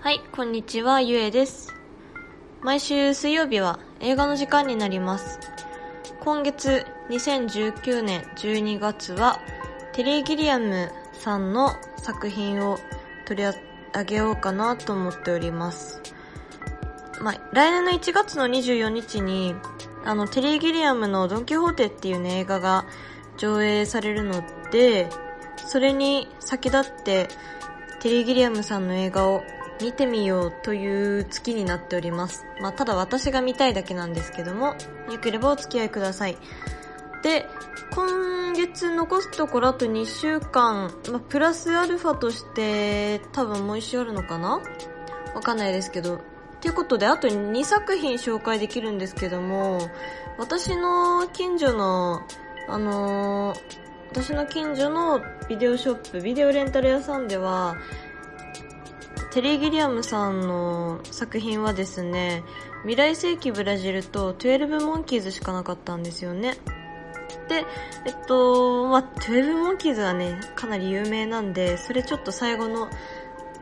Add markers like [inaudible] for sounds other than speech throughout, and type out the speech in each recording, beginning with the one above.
はい、こんにちは、ゆえです。毎週水曜日は映画の時間になります。今月2019年12月はテリー・ギリアムさんの作品を取り上げようかなと思っております。まあ、来年の1月の24日にあのテリー・ギリアムのドン・キホーテっていうね映画が上映されるのでそれに先立ってテリー・ギリアムさんの映画を見てみようという月になっております。まあ、ただ私が見たいだけなんですけども、よければお付き合いください。で、今月残すところあと2週間、まあ、プラスアルファとして多分もう一週あるのかな？わかんないですけど。ということで、あと2作品紹介できるんですけども、私の近所の、あのー私の近所のビデオショップ、ビデオレンタル屋さんでは、テリー・ギリアムさんの作品はですね、未来世紀ブラジルと12モンキーズしかなかったんですよね。で、えっと、まあ、12モンキーズはね、かなり有名なんで、それちょっと最後の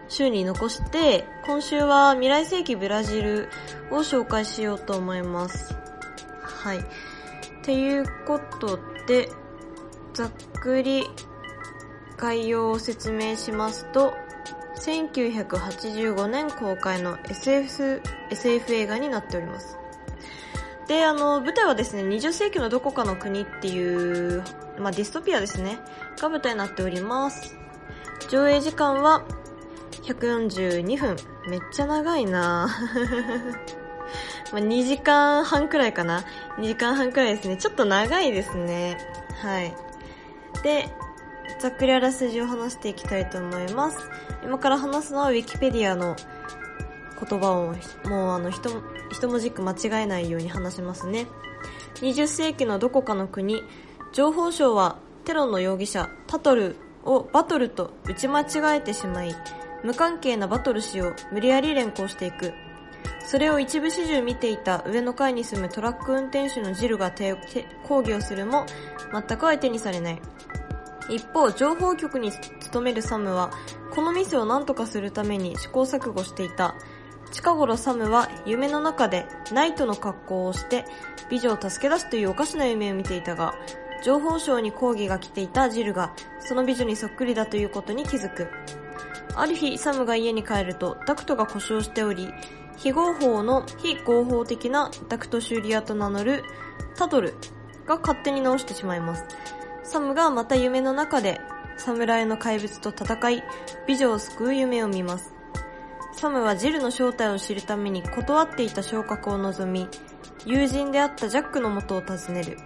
週に残して、今週は未来世紀ブラジルを紹介しようと思います。はい。っていうことで、ざっくり概要を説明しますと、1985年公開の SF, SF 映画になっております。で、あの、舞台はですね、20世紀のどこかの国っていう、まあ、ディストピアですね、が舞台になっております。上映時間は142分。めっちゃ長いな [laughs] まあ、2時間半くらいかな ?2 時間半くらいですね。ちょっと長いですね。はい。で、ざっくりあらすじを話していきたいと思います。今から話すのは Wikipedia の言葉をもうあの一文字一句間違えないように話しますね。20世紀のどこかの国、情報省はテロの容疑者タトルをバトルと打ち間違えてしまい、無関係なバトル氏を無理やり連行していく。それを一部始終見ていた上の階に住むトラック運転手のジルが抗議をするも全く相手にされない。一方、情報局に勤めるサムは、このミスを何とかするために試行錯誤していた。近頃サムは夢の中でナイトの格好をして美女を助け出すというおかしな夢を見ていたが、情報省に抗議が来ていたジルがその美女にそっくりだということに気づく。ある日、サムが家に帰るとダクトが故障しており、非合法の非合法的なダクト修理屋と名乗るタトルが勝手に直してしまいます。サムがまた夢の中で侍の怪物と戦い、美女を救う夢を見ます。サムはジルの正体を知るために断っていた昇格を望み、友人であったジャックの元を訪ねる。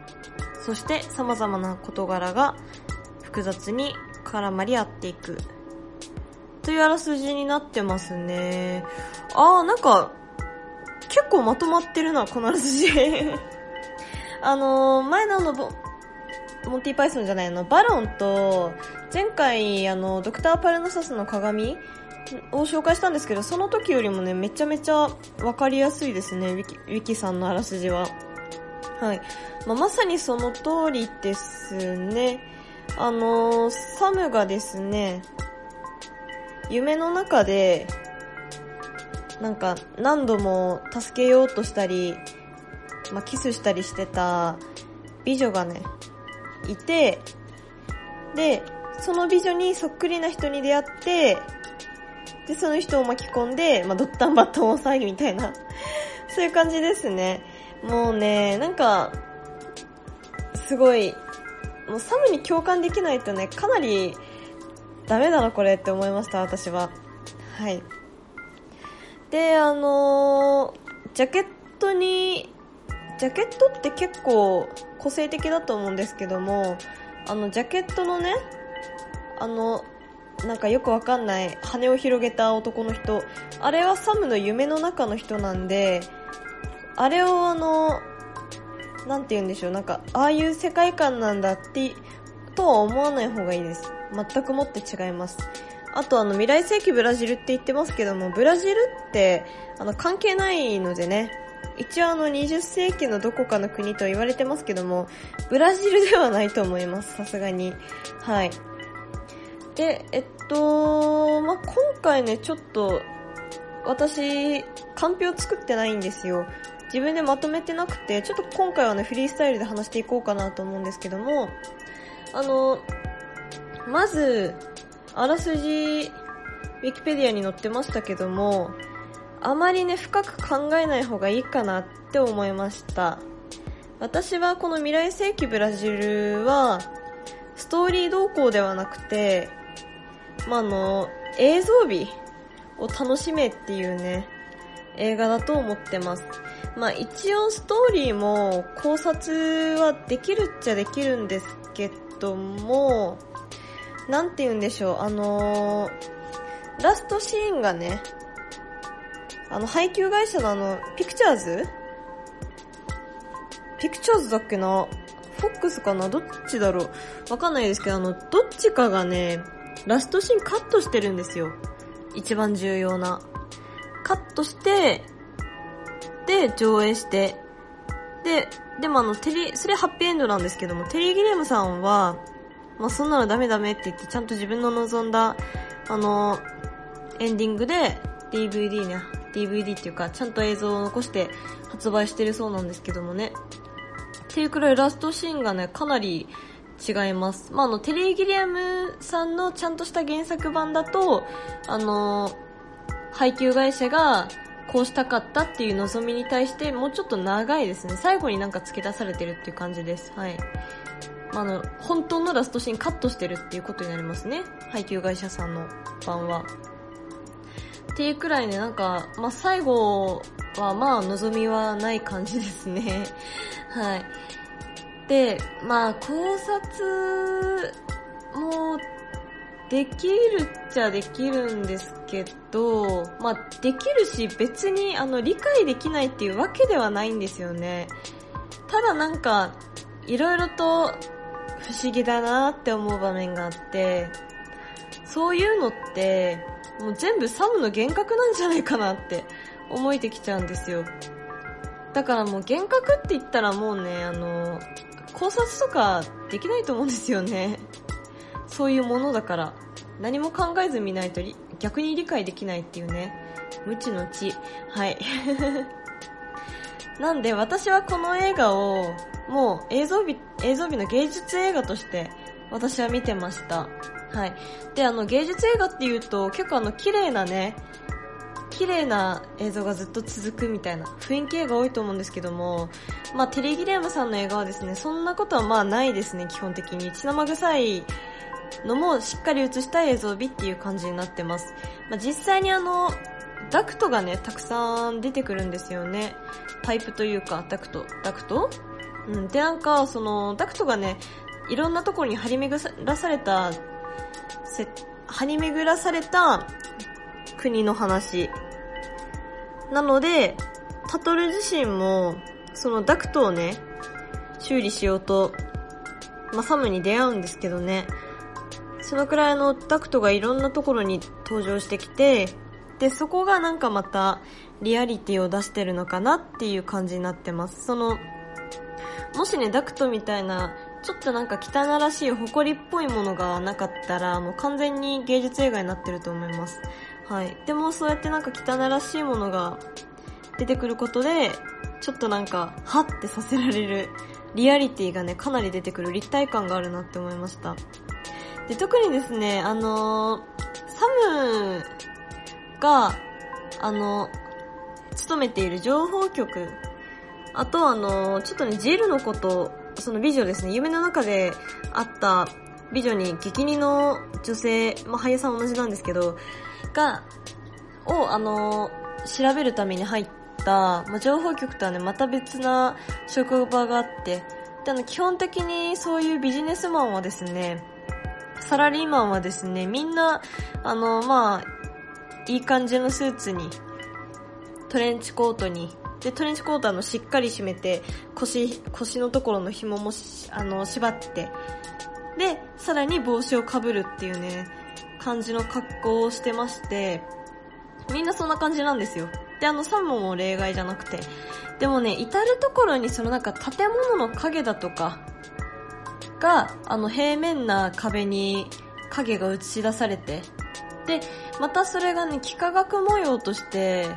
そして様々な事柄が複雑に絡まり合っていく。というあらすじになってますね。あー、なんか、結構まとまってるな、このあらすじ。[laughs] あのー、前のあの、モンティパイソンじゃないの、バロンと、前回、あの、ドクターパルナサスの鏡を紹介したんですけど、その時よりもね、めちゃめちゃわかりやすいですね、ウィキ、ウィキさんのあらすじは。はい。まあ、まさにその通りですね。あのサムがですね、夢の中で、なんか何度も助けようとしたり、まあ、キスしたりしてた美女がね、いて、で、その美女にそっくりな人に出会って、で、その人を巻き込んで、まあ、ドッタンバッタン大騒ぎみたいな、[laughs] そういう感じですね。もうね、なんか、すごい、もうサムに共感できないとね、かなりダメだなこれって思いました、私は。はい。で、あのー、ジャケットに、ジャケットって結構個性的だと思うんですけども、あの、ジャケットのね、あの、なんかよくわかんない羽を広げた男の人、あれはサムの夢の中の人なんで、あれをあの、なんて言うんでしょう、なんか、ああいう世界観なんだって、とは思わない方がいいです。全くもって違います。あとあの、未来世紀ブラジルって言ってますけども、ブラジルって、あの、関係ないのでね、一応あの、20世紀のどこかの国と言われてますけども、ブラジルではないと思います、さすがに。はい。で、えっと、まあ、今回ね、ちょっと、私、カンペを作ってないんですよ。自分でまとめてなくて、ちょっと今回はね、フリースタイルで話していこうかなと思うんですけども、あの、まず、あらすじ、ウィキペディアに載ってましたけども、あまりね、深く考えない方がいいかなって思いました。私はこの未来世紀ブラジルは、ストーリー動向ではなくて、まあ、あの、映像美を楽しめっていうね、映画だと思ってます。まあ一応ストーリーも考察はできるっちゃできるんですけども、なんて言うんでしょう、あのー、ラストシーンがね、あの配給会社のあの、ピクチャーズピクチャーズだっけな？フォックスかな？どっちだろう？わかんないですけど、あの、どっちかがね、ラストシーンカットしてるんですよ。一番重要な。カットして、で、上映して、で、でもあの、テリ、それハッピーエンドなんですけども、テリー・ギレムさんは、まあ、そんなのダメダメって言って、ちゃんと自分の望んだ、あの、エンディングで、DVD ね、DVD っていうか、ちゃんと映像を残して発売してるそうなんですけどもね。っていうくらいラストシーンがね、かなり違います。まあ、あの、テリー・ギリアムさんのちゃんとした原作版だと、あの、配給会社がこうしたかったっていう望みに対してもうちょっと長いですね。最後になんか付け出されてるっていう感じです。はい。まあ、あの、本当のラストシーンカットしてるっていうことになりますね。配給会社さんの版は。っていうくらいね、なんか、まあ、最後はまあ望みはない感じですね。[laughs] はい。で、まあ考察もできるっちゃできるんですけど、まあできるし別にあの理解できないっていうわけではないんですよね。ただなんか、いろいろと不思議だなって思う場面があって、そういうのって、もう全部サムの幻覚なんじゃないかなって思えてきちゃうんですよ。だからもう幻覚って言ったらもうね、あの、考察とかできないと思うんですよね。そういうものだから。何も考えず見ないと逆に理解できないっていうね。無知の知。はい。[laughs] なんで私はこの映画をもう映像美、映像美の芸術映画として私は見てました。はい。で、あの芸術映画っていうと結構あの綺麗なね、綺麗な映像がずっと続くみたいな雰囲気映画多いと思うんですけども、まあテレギレームさんの映画はですね、そんなことはまあないですね、基本的に。血生臭いのもしっかり映した映像美っていう感じになってます。まあ、実際にあの、ダクトがね、たくさん出てくるんですよね。パイプというか、ダクト。ダクト？うん。で、なんか、その、ダクトがね、いろんなところに張り巡らされた、張り巡らされた国の話なので、タトル自身も、そのダクトをね、修理しようと、まあ、サムに出会うんですけどね、そのくらいのダクトがいろんなところに登場してきて、で、そこがなんかまたリアリティを出してるのかなっていう感じになってます。その、もしね、ダクトみたいな、ちょっとなんか汚らしい埃っぽいものがなかったら、もう完全に芸術映画になってると思います。はい。でもそうやってなんか汚らしいものが出てくることで、ちょっとなんか、はってさせられる、リアリティがね、かなり出てくる立体感があるなって思いました。で、特にですね、あのー、サムが、あの、勤めている情報局、あとあの、ちょっとね、ジルのこと、その美女ですね、夢の中であった美女に激似の女性、まあ、俳優さん同じなんですけど、が、を、あの、調べるために入った、まあ、情報局とはね、また別な職場があって、で、あの、基本的にそういうビジネスマンはですね、サラリーマンはですね、みんな、あの、まあ、いい感じのスーツに、トレンチコートに、で、トレンチコートあの、しっかり締めて、腰、腰のところの紐もあの、縛って、で、さらに帽子をかぶるっていうね、感じの格好をしてまして、みんなそんな感じなんですよ。で、あの、サンモも例外じゃなくて。でもね、至るところにそのなんか建物の影だとか、が、あの、平面な壁に影が映し出されて、で、またそれがね、幾何学模様として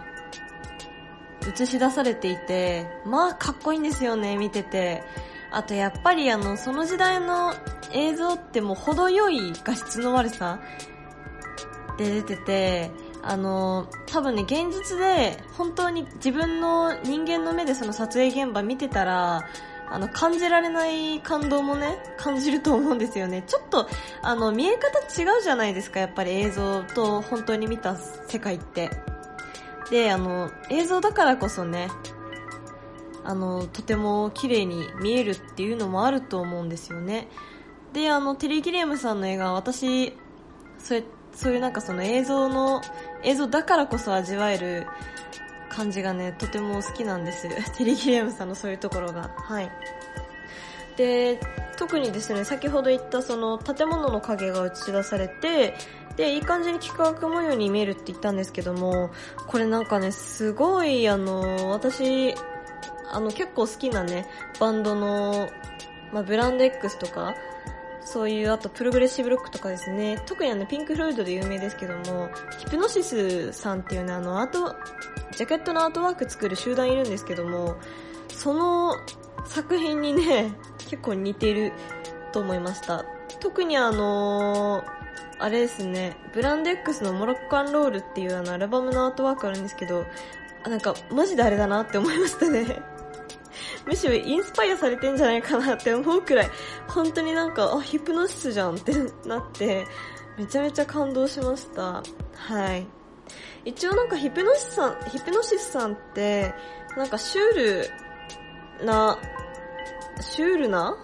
映し出されていて、まあかっこいいんですよね、見てて。あとやっぱりあの、その時代の映像ってもう程よい画質の悪さで出てて、あの、多分ね、現実で本当に自分の人間の目でその撮影現場見てたら、あの、感じられない感動もね、感じると思うんですよね。ちょっと、あの、見え方違うじゃないですか、やっぱり映像と本当に見た世界って。で、あの、映像だからこそね、あの、とても綺麗に見えるっていうのもあると思うんですよね。で、あの、テリー・ギリアムさんの映画、私、そういう、そういうなんかその映像の、映像だからこそ味わえる感じがね、とても好きなんです。[laughs] テリー・ギリアムさんのそういうところが。はい。で、特にですね、先ほど言ったその建物の影が映し出されて、で、いい感じに幾何学模様に見えるって言ったんですけども、これなんかね、すごい、あの、私、あの、結構好きなね、バンドの、まあ、ブランド X とか、そういう、あとプログレッシブロックとかですね、特にあの、ピンク・フロイドで有名ですけども、ヒプノシスさんっていうね、あの、アート、ジャケットのアートワーク作る集団いるんですけども、その作品にね、結構似てると思いました。特にあのーあれですね、ブランド X のモロッカンロールっていうあのアルバムのアートワークあるんですけど、なんかマジであれだなって思いましたね。[laughs] むしろインスパイアされてんじゃないかなって思うくらい、本当になんか、あ、ヒプノシスじゃんってなって、めちゃめちゃ感動しました。はい。一応なんかヒプノシスさん、ヒプノシスさんって、なんかシュールな、シュールな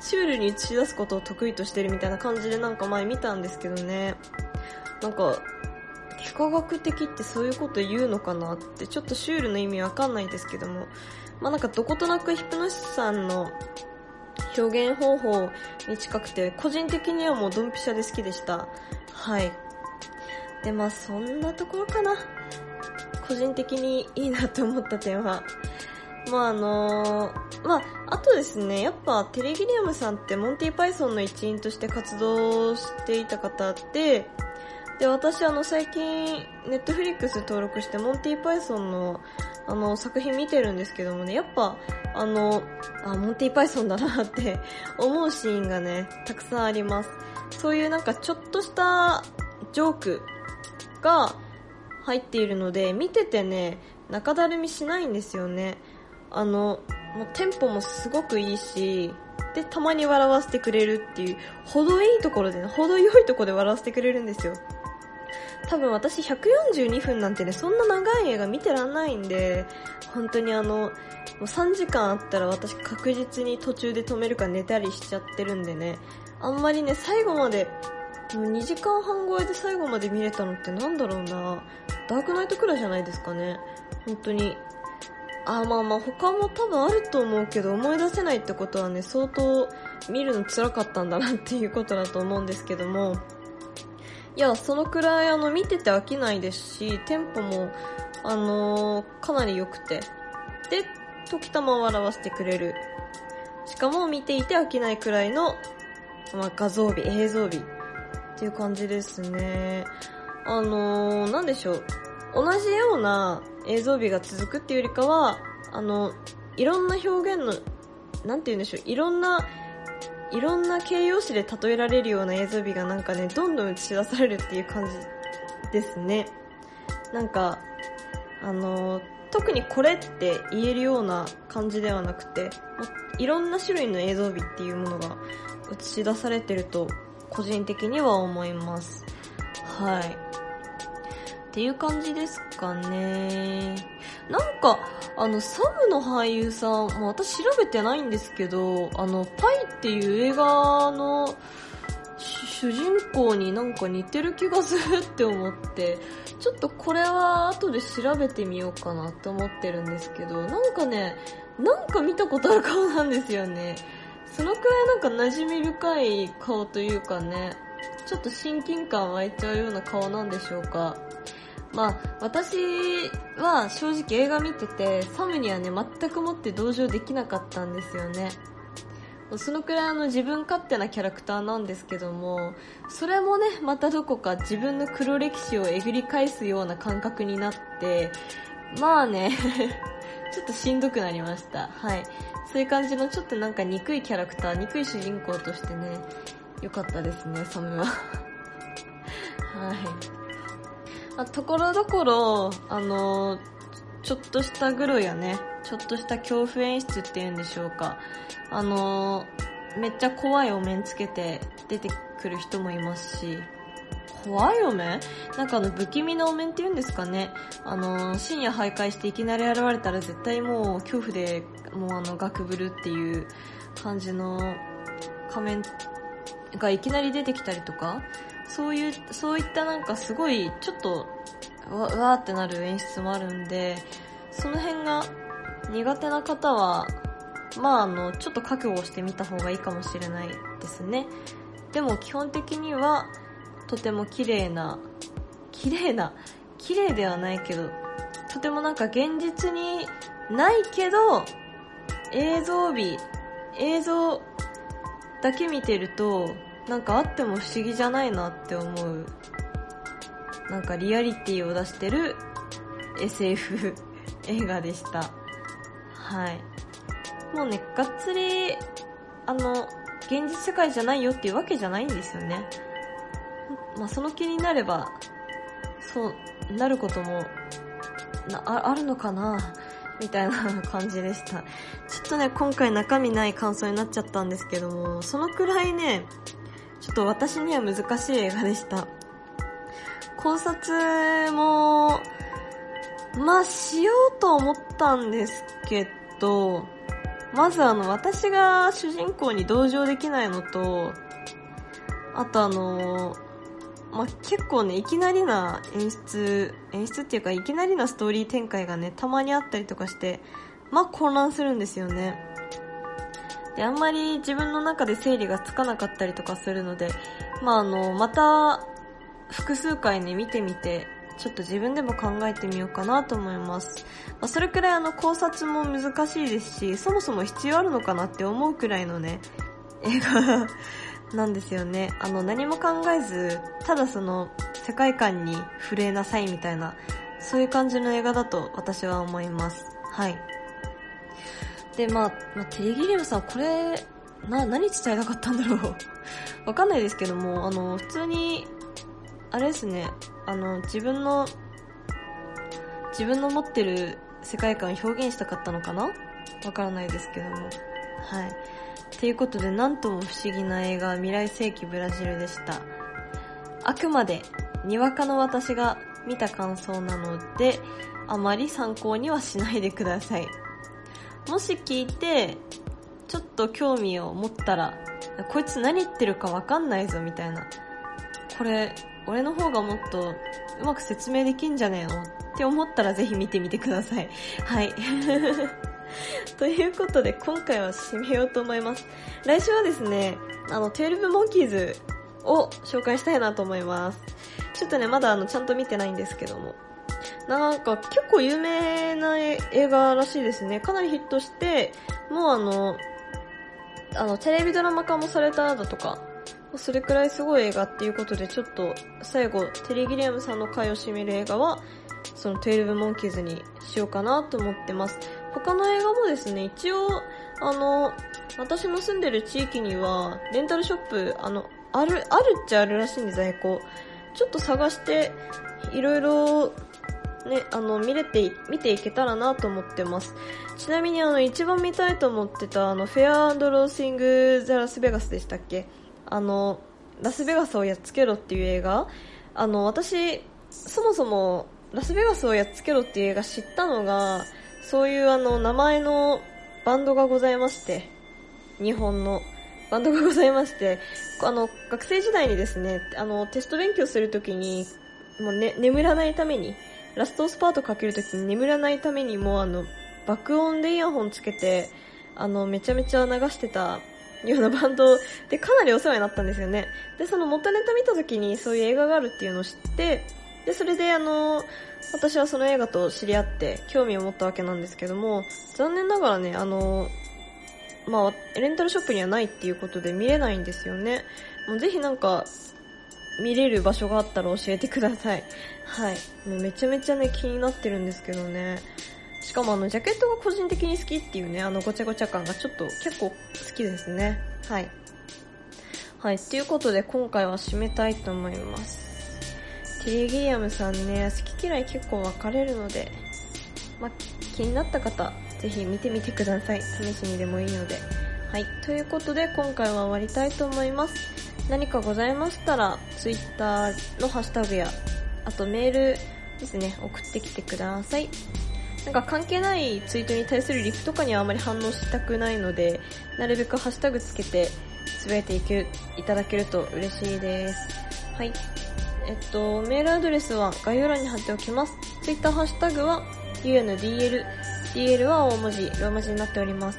シュールに映し出すことを得意としてるみたいな感じでなんか前見たんですけどね。なんか、幾何学的ってそういうこと言うのかなってちょっとシュールの意味わかんないですけども。まあなんかどことなくヒプノシスさんの表現方法に近くて、個人的にはもうドンピシャで好きでした。はい。で、まあそんなところかな。個人的にいいなと思った点は。まああのー、まあ、あとですね、やっぱテレギリアムさんってモンティパイソンの一員として活動していた方で、で、私あの最近、ネットフリックス登録してモンティパイソンのあの作品見てるんですけどもね、やっぱあの、あ、モンティパイソンだなって [laughs] 思うシーンがね、たくさんあります。そういうなんかちょっとしたジョークが入っているので、見ててね、中だるみしないんですよね。あの、もうテンポもすごくいいし、で、たまに笑わせてくれるっていう、程いいところでね、程よいところで笑わせてくれるんですよ。多分私142分なんてね、そんな長い映画見てらんないんで、本当にあの、もう3時間あったら私確実に途中で止めるか寝たりしちゃってるんでね、あんまりね、最後まで、もう2時間半超えで最後まで見れたのってなんだろうなダークナイトくらいじゃないですかね。本当に。あ、まあまあ他も多分あると思うけど思い出せないってことはね、相当見るの辛かったんだなっていうことだと思うんですけども、いや、そのくらいあの見てて飽きないですし、テンポもあのー、かなり良くて、で、時たま笑わせてくれる。しかも見ていて飽きないくらいの、まあ、画像美、映像美っていう感じですね。あのー、なんでしょう。同じような映像美が続くっていうよりかは、あの、いろんな表現の、なんて言うんでしょう、いろんな、いろんな形容詞で例えられるような映像美がなんかね、どんどん映し出されるっていう感じですね。なんか、あの、特にこれって言えるような感じではなくて、いろんな種類の映像美っていうものが映し出されてると、個人的には思います。はい。っていう感じですかね。なんか、あの、サムの俳優さん、もう私調べてないんですけど、あの、パイっていう映画の主人公になんか似てる気がするって思って、ちょっとこれは後で調べてみようかなって思ってるんですけど、なんかね、なんか見たことある顔なんですよね。そのくらいなんか馴染み深い顔というかね、ちょっと親近感湧いちゃうような顔なんでしょうか。まあ、私は正直映画見てて、サムにはね、全くもって同情できなかったんですよね。そのくらいあの自分勝手なキャラクターなんですけどもそれもねまたどこか自分の黒歴史をえぐり返すような感覚になってまあね [laughs] ちょっとしんどくなりました。はい。そういう感じのちょっとなんか憎いキャラクター憎い主人公としてね良かったですねサムは。[laughs] はい。あところどころあのちょっとしたグロやね。ちょっとした恐怖演出っていうんでしょうか。あのめっちゃ怖いお面つけて出てくる人もいますし。怖いお面？なんかあの不気味なお面って言うんですかね。あの深夜徘徊していきなり現れたら絶対もう恐怖でもうあのガクブルっていう感じの仮面がいきなり出てきたりとか。そういうそういったなんかすごいちょっとわわーってなる演出もあるんでその辺が苦手な方はまああのちょっと覚悟してみた方がいいかもしれないですね。でも基本的にはとても綺麗な綺麗な綺麗ではないけどとてもなんか現実にないけど映像美映像だけ見てるとなんかあっても不思議じゃないなって思う。なんかリアリティを出してる SF [laughs] 映画でした。はい。もうねがっつりあの現実世界じゃないよっていうわけじゃないんですよね。まあその気になればそうなることもああるのかなみたいな [laughs] 感じでした。ちょっとね今回中身ない感想になっちゃったんですけどもそのくらいねちょっと私には難しい映画でした。考察もまあしようと思ったんですけどまずあの私が主人公に同情できないのとあとあのまあ、結構ねいきなりな演出演出っていうかいきなりなストーリー展開がねたまにあったりとかしてまあ混乱するんですよね。であんまり自分の中で整理がつかなかったりとかするのでまああのまた複数回ね見てみてちょっと自分でも考えてみようかなと思います。まあ、それくらいあの考察も難しいですし、そもそも必要あるのかなって思うくらいのね、映画なんですよね。あの、何も考えず、ただその、世界観に触れなさいみたいな、そういう感じの映画だと私は思います。はい。で、まあ、まあ、テレギリムさん、これ、な、何伝えたかったんだろう [laughs] わかんないですけども、あの、普通に、あれですね、あの、自分の、自分の持ってる世界観を表現したかったのかな？わからないですけども。はい。ということで、なんとも不思議な映画、未来世紀ブラジルでした。あくまで、にわかの私が見た感想なので、あまり参考にはしないでください。もし聞いて、ちょっと興味を持ったら、こいつ何言ってるかわかんないぞみたいな。これ、俺の方がもっとうまく説明できんじゃねえの？って思ったらぜひ見てみてください。はい。[laughs] ということで今回は締めようと思います。来週はですね、あの、12モンキーズを紹介したいなと思います。ちょっとね、まだあの、ちゃんと見てないんですけども。なんか結構有名な映画らしいですね。かなりヒットして、もうあの、あの、テレビドラマ化もされただとか、それくらいすごい映画っていうことで、ちょっと最後、テリー・ギリアムさんの回を占める映画は、その12モンキーズにしようかなと思ってます。他の映画もですね、一応、あの、私の住んでる地域には、レンタルショップ、あの、ある、あるっちゃあるらしいんで、在庫。ちょっと探して、いろいろ、ね、あの、見れて、見ていけたらなと思ってます。ちなみにあの、一番見たいと思ってた、あの、フェアローシング・ザ・ラスベガスでしたっけ？あの、ラスベガスをやっつけろっていう映画？あの、私、そもそも、ラスベガスをやっつけろっていう映画知ったのが、そういうあの、名前のバンドがございまして、日本の。バンドがございまして、あの、学生時代にですね、あの、テスト勉強するときに、もうね、眠らないために、ラストスパートかけるときに眠らないためにもあの、爆音でイヤホンつけて、あの、めちゃめちゃ流してたようなバンドでかなりお世話になったんですよね。で、その元ネタ見た時にそういう映画があるっていうのを知って、で、それであの、私はその映画と知り合って興味を持ったわけなんですけども、残念ながらね、あの、まあ、レンタルショップにはないっていうことで見れないんですよね。もうぜひなんか、見れる場所があったら教えてください。はい。もうめちゃめちゃね、気になってるんですけどね。しかもあの、ジャケットが個人的に好きっていうね、あの、ごちゃごちゃ感がちょっと結構好きですね。はい。はい。ということで、今回は締めたいと思います。テレギリアムさんね、好き嫌い結構分かれるので、まあ、気になった方、ぜひ見てみてください。試しにでもいいので。はい。ということで、今回は終わりたいと思います。何かございましたら、Twitter のハッシュタグや、あとメールですね、送ってきてください。なんか関係ないツイートに対するリプとかにはあまり反応したくないので、なるべくハッシュタグつけて、つぶやいていけ、いただけると嬉しいです。はい。えっと、メールアドレスは概要欄に貼っておきます。ツイッターハッシュタグは UNDL。DL は大文字、ローマ字になっております。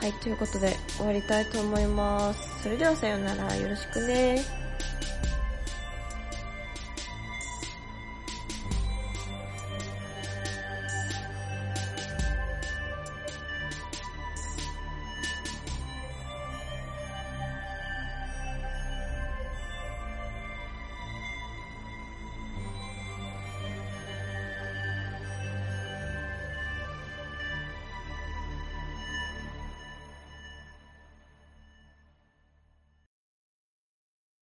はい、ということで終わりたいと思います。それではさようなら、よろしくね。